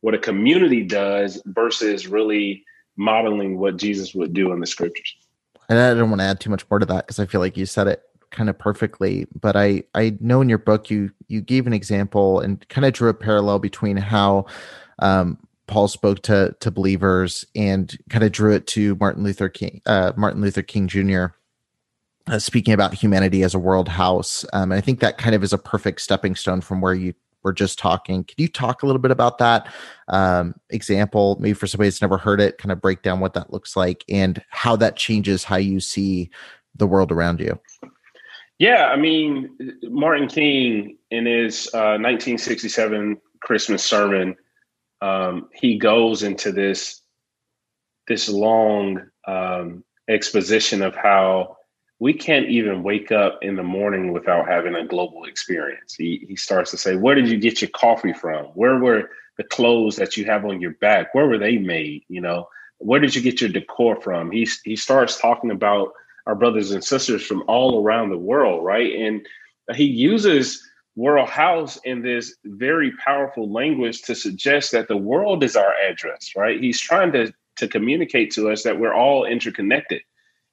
what a community does versus really modeling what jesus would do in the scriptures. And i don't want to add too much more to that because i feel like you said it kind of perfectly but i i know in your book you you gave an example and kind of drew a parallel between how um Paul spoke to to believers and kind of drew it to Martin Luther King, uh, Martin Luther King Jr. Uh, speaking about humanity as a world house, um, and I think that kind of is a perfect stepping stone from where you were just talking. Can you talk a little bit about that um, example, maybe for somebody that's never heard it, kind of break down what that looks like and how that changes how you see the world around you? Yeah, I mean, Martin King in his uh, 1967 Christmas sermon, um, he goes into this this long um, exposition of how we can't even wake up in the morning without having a global experience. He he starts to say, "Where did you get your coffee from? Where were the clothes that you have on your back? Where were they made? You know, where did you get your decor from?" He he starts talking about our brothers and sisters from all around the world, right? And he uses World House in this very powerful language to suggest that the world is our address, right? He's trying to to communicate to us that we're all interconnected.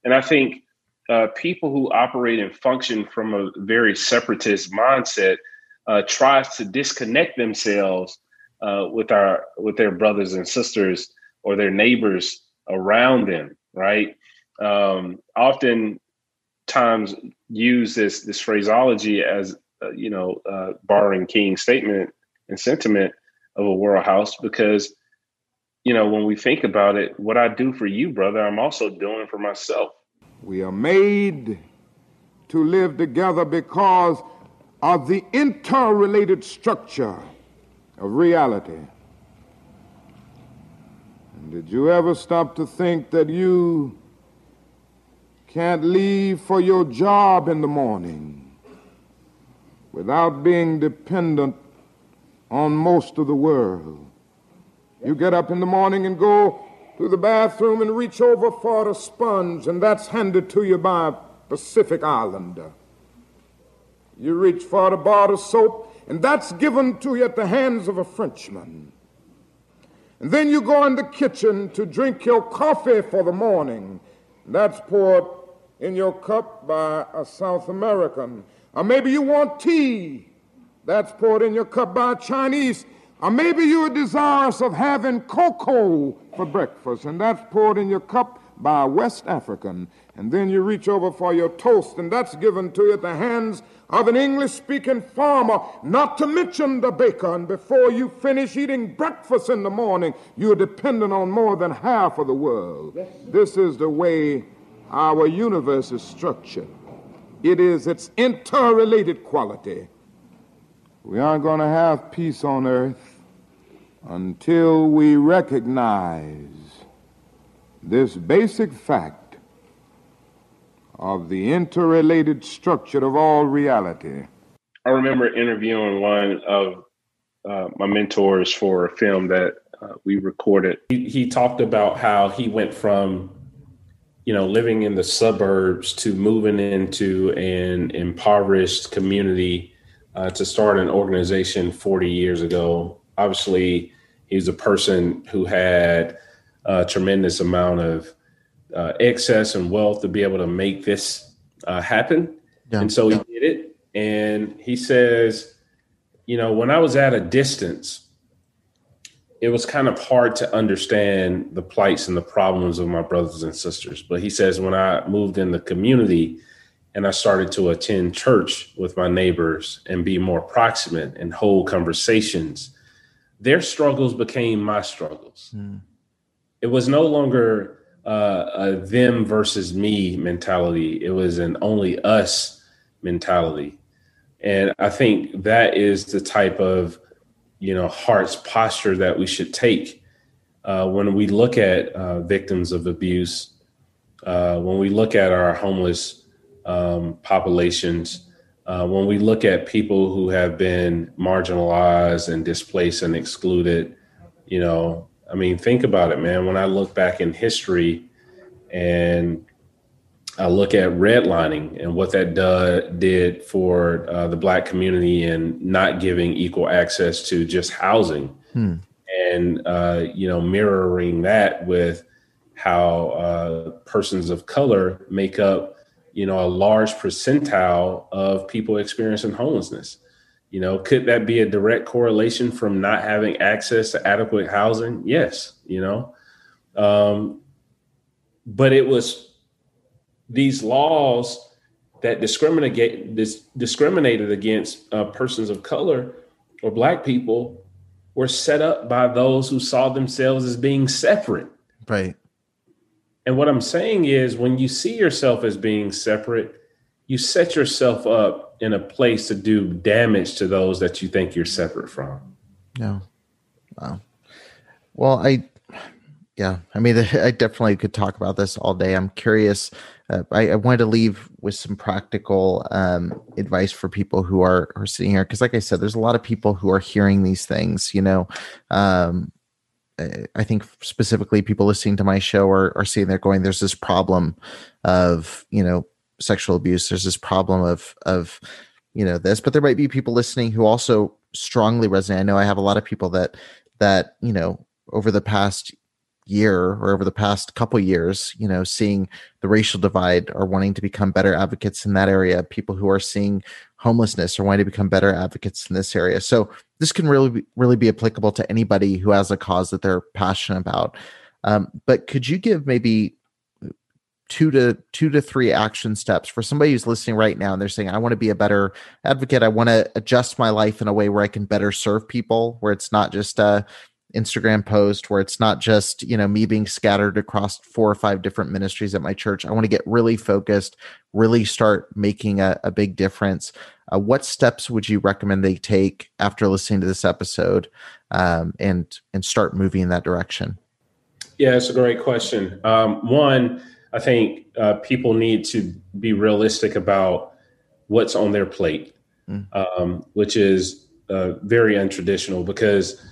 And I think uh, people who operate and function from a very separatist mindset uh, tries to disconnect themselves uh, with our with their brothers and sisters or their neighbors around them, right? um, often times use this this phraseology as uh, you know uh, borrowing King's statement and sentiment of a world house because you know when we think about it, what I do for you, brother, I'm also doing for myself. We are made to live together because of the interrelated structure of reality. And did you ever stop to think that you can't leave for your job in the morning without being dependent on most of the world. You get up in the morning and go to the bathroom and reach over for a sponge, and that's handed to you by a Pacific Islander. You reach for a bar of soap, and that's given to you at the hands of a Frenchman. And then you go in the kitchen to drink your coffee for the morning. That's poured in your cup by a South American. Or maybe you want tea that's poured in your cup by a Chinese. Or maybe you are desirous of having cocoa for breakfast, and that's poured in your cup by a West African. And then you reach over for your toast, and that's given to you at the hands of an English speaking farmer, not to mention the baker. And before you finish eating breakfast in the morning, you're dependent on more than half of the world. This is the way our universe is structured. It is its interrelated quality. We aren't going to have peace on earth until we recognize this basic fact of the interrelated structure of all reality. I remember interviewing one of uh, my mentors for a film that uh, we recorded. He, he talked about how he went from you know, living in the suburbs to moving into an impoverished community uh, to start an organization 40 years ago. Obviously, he's a person who had a tremendous amount of uh, excess and wealth to be able to make this uh, happen. Yeah. And so he did it. And he says, you know, when I was at a distance, it was kind of hard to understand the plights and the problems of my brothers and sisters. But he says when I moved in the community and I started to attend church with my neighbors and be more proximate and hold conversations, their struggles became my struggles. Mm. It was no longer uh, a them versus me mentality. It was an only us mentality. And I think that is the type of you know heart's posture that we should take uh, when we look at uh, victims of abuse, uh, when we look at our homeless um, populations, uh, when we look at people who have been marginalized and displaced and excluded, you know, I mean, think about it, man. When I look back in history and I look at redlining and what that do, did for uh, the Black community and not giving equal access to just housing, hmm. and uh, you know mirroring that with how uh, persons of color make up you know a large percentile of people experiencing homelessness. You know, could that be a direct correlation from not having access to adequate housing? Yes, you know. Um, but it was these laws that discriminate this discriminated against uh, persons of color or black people were set up by those who saw themselves as being separate. Right. And what I'm saying is when you see yourself as being separate, you set yourself up in a place to do damage to those that you think you're separate from. Yeah. Wow. Well, I, yeah, I mean, I definitely could talk about this all day. I'm curious. Uh, I, I, wanted to leave with some practical um, advice for people who are, are sitting here. Cause like I said, there's a lot of people who are hearing these things, you know, um, I think specifically people listening to my show are, are seeing they're going, there's this problem of, you know, sexual abuse. There's this problem of, of, you know, this, but there might be people listening who also strongly resonate. I know I have a lot of people that, that, you know, over the past year or over the past couple years, you know, seeing the racial divide or wanting to become better advocates in that area. People who are seeing homelessness or wanting to become better advocates in this area. So this can really be, really be applicable to anybody who has a cause that they're passionate about. Um, but could you give maybe two to two to three action steps for somebody who's listening right now and they're saying i want to be a better advocate i want to adjust my life in a way where i can better serve people where it's not just a Instagram post where it's not just, you know, me being scattered across four or five different ministries at my church. I want to get really focused, really start making a, a big difference. Uh, what steps would you recommend they take after listening to this episode um, and and start moving in that direction? Yeah, it's a great question. Um, one, I think uh, people need to be realistic about what's on their plate, mm. um, which is uh, very untraditional because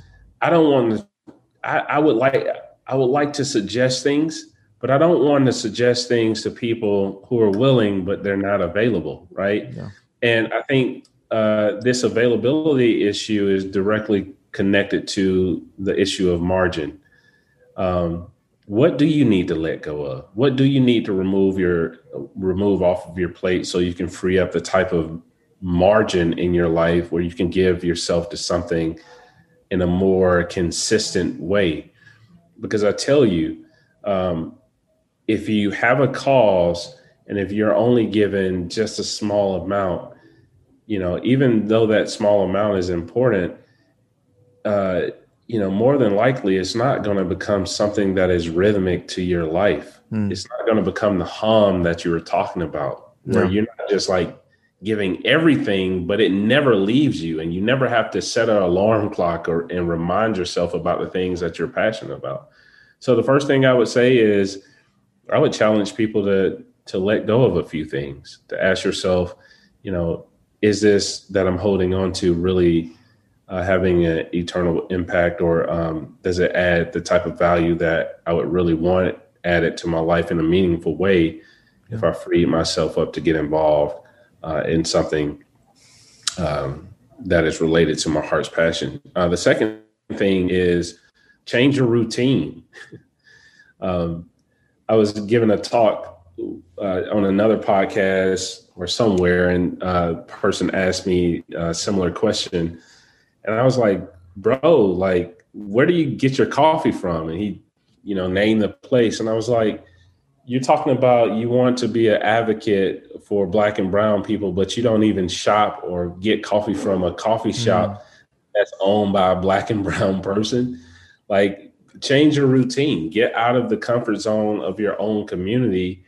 I don't want to. I, I would like. I would like to suggest things, but I don't want to suggest things to people who are willing, but they're not available, right? Yeah. And I think uh, this availability issue is directly connected to the issue of margin. Um, what do you need to let go of? What do you need to remove your remove off of your plate so you can free up the type of margin in your life where you can give yourself to something in a more consistent way. Because I tell you, um, if you have a cause and if you're only given just a small amount, you know, even though that small amount is important, uh, you know, more than likely it's not going to become something that is rhythmic to your life. Mm. It's not going to become the hum that you were talking about, where you're not just like giving everything, but it never leaves you, and you never have to set an alarm clock or and remind yourself about the things that you're passionate about. So the first thing I would say is, I would challenge people to to let go of a few things, to ask yourself, you know, is this that I'm holding on to really uh, having an eternal impact, or um, does it add the type of value that I would really want added to my life in a meaningful way yeah. if I freed myself up to get involved uh, in something um, that is related to my heart's passion. Uh, the second thing is change your routine. um, I was given a talk uh, on another podcast or somewhere, and uh, a person asked me a similar question, and I was like, "Bro, like, where do you get your coffee from?" And he, you know, named the place, and I was like, you're talking about you want to be an advocate for black and brown people, but you don't even shop or get coffee from a coffee shop mm. that's owned by a black and brown person. Like change your routine, get out of the comfort zone of your own community.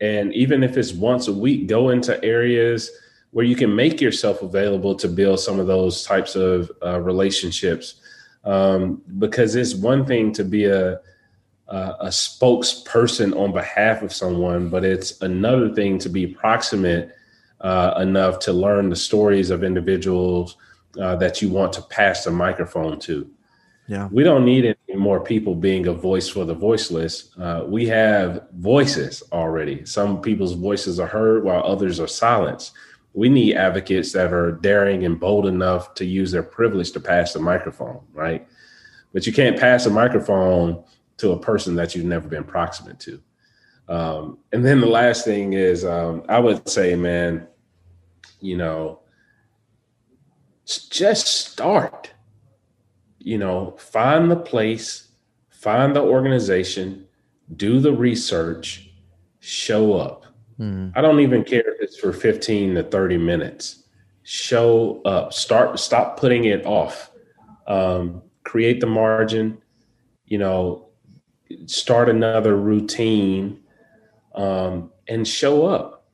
And even if it's once a week, go into areas where you can make yourself available to build some of those types of uh, relationships. Um, because it's one thing to be a uh, a spokesperson on behalf of someone, but it's another thing to be proximate uh, enough to learn the stories of individuals uh, that you want to pass the microphone to. Yeah, we don't need any more people being a voice for the voiceless. Uh, we have voices already. Some people's voices are heard while others are silenced. We need advocates that are daring and bold enough to use their privilege to pass the microphone, right? But you can't pass a microphone to a person that you've never been proximate to. Um, and then the last thing is, um, I would say, man, you know, just start. You know, find the place, find the organization, do the research, show up. Mm. I don't even care if it's for 15 to 30 minutes. Show up. Start stop putting it off. Um, create the margin, you know, start another routine um, and show up.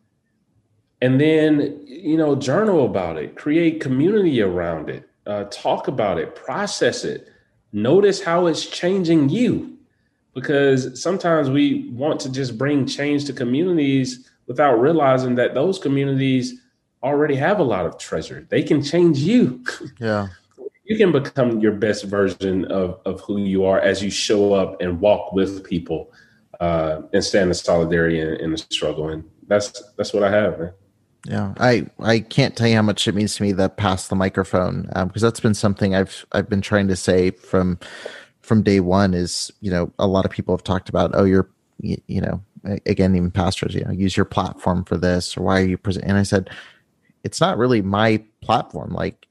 And then, you know, journal about it, create community around it, uh, talk about it, process it, notice how it's changing you. Because sometimes we want to just bring change to communities without realizing that those communities already have a lot of treasure. They can change you. Yeah. You can become your best version of, of who you are as you show up and walk with people uh, and stand in solidarity in, in the struggle. And that's that's what I have, man. Yeah, I I can't tell you how much it means to me that pass the microphone because um, that's been something I've I've been trying to say from from day one. Is you know a lot of people have talked about oh you're you, you know again even pastors you know use your platform for this or why are you present and I said it's not really my platform like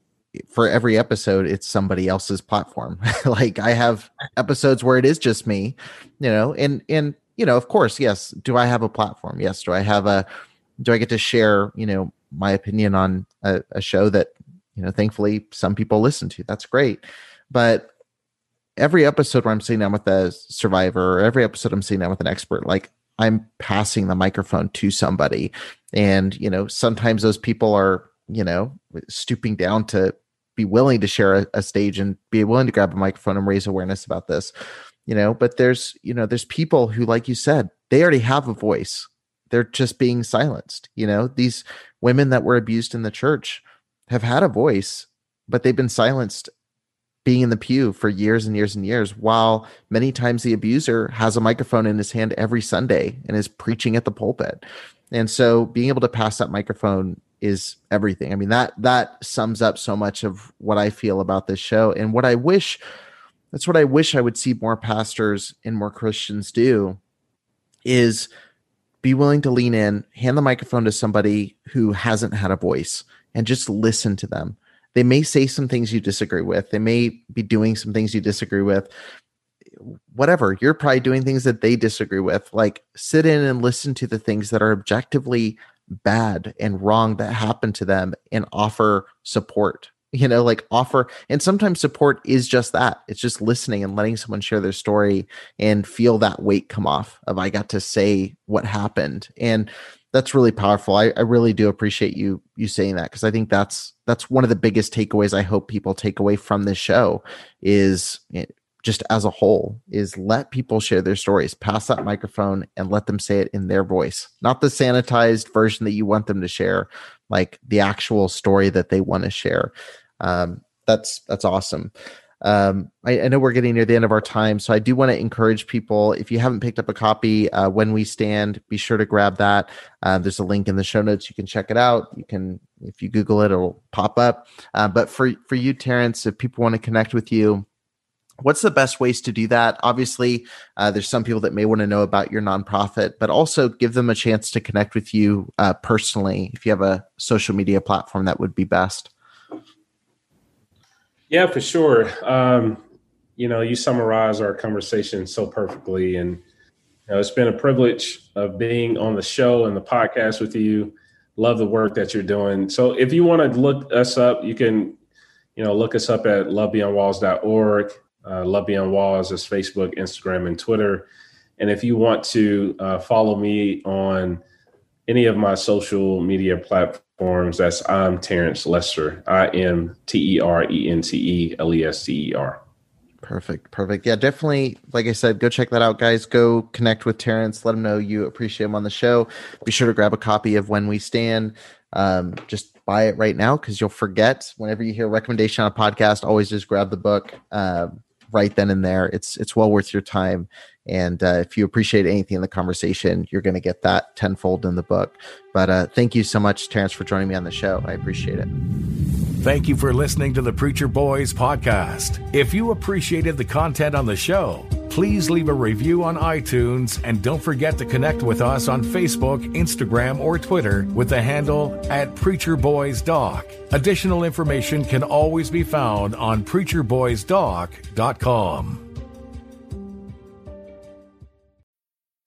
for every episode it's somebody else's platform. Like i have episodes where it is just me you know and and you know of course yes do i have a platform? Yes do i have a do i get to share you know my opinion on a, a show that you know thankfully some people listen to? That's great. But every episode where i'm sitting down with a survivor or every episode i'm sitting down with an expert like i'm passing the microphone to somebody. And you know sometimes those people are you know, stooping down to be willing to share a, a, stage and be willing to grab a microphone and raise awareness about this, you know. But there's, you know, there's people who, like you said, they already have a voice. They're just being silenced. You know, these women that were abused in the church have had a voice, but they've been silenced being in the pew for years and years and years while many times the abuser has a microphone in his hand every sunday and is preaching at the pulpit and so being able to pass that microphone is everything. I mean that that sums up so much of what I feel about this show and what I wish that's what I wish I would see more pastors and more Christians do is be willing to lean in, hand the microphone to somebody who hasn't had a voice and just listen to them. They may say some things you disagree with. They may be doing some things you disagree with. Whatever, you're probably doing things that they disagree with. Like sit in and listen to the things that are objectively bad and wrong that happened to them and offer support you know like offer and sometimes support is just that it's just listening and letting someone share their story and feel that weight come off of i got to say what happened and that's really powerful i, I really do appreciate you you saying that because i think that's that's one of the biggest takeaways i hope people take away from this show is just as a whole is let people share their stories pass that microphone and let them say it in their voice not the sanitized version that you want them to share like the actual story that they want to share. Um, that's that's awesome. Um, I, I, know we're getting near the end of our time so i do want to encourage people if you haven't picked up a copy uh, when we stand be sure to grab that. Uh, there's a link in the show notes you can check it out you can if you google it it'll pop up. Uh, but for for you Terence if people want to connect with you what's the best ways to do that? Obviously uh, there's some people that may want to know about your nonprofit but also give them a chance to connect with you uh, personally if you have a social media platform that would be best. Yeah for sure. Um, you know you summarize our conversation so perfectly and you know, it's been a privilege of being on the show and the podcast with you. Love the work that you're doing. So if you want to look us up you can you know look us up at lovebeyondwalls.org uh, Love Beyond Walls is Facebook, Instagram, and Twitter. And if you want to uh, follow me on any of my social media platforms, that's I'm Terence Lester. I am T E R E N T E L E S T E R. Perfect. Perfect. Yeah, definitely. Like I said, go check that out, guys. Go connect with Terence. Let him know you appreciate him on the show. Be sure to grab a copy of When We Stand. Um, just buy it right now because you'll forget whenever you hear a recommendation on a podcast. Always just grab the book. Um, right then and there. It's it's well worth your time. And uh, if you appreciate anything in the conversation, you're going to get that tenfold in the book. But uh, thank you so much, Terence, for joining me on the show. I appreciate it. Thank you for listening to the Preacher Boys podcast. If you appreciated the content on the show, Please leave a review on iTunes and don't forget to connect with us on Facebook, Instagram, or Twitter with the handle at Preacher Boys Doc. Additional information can always be found on PreacherBoysDoc.com.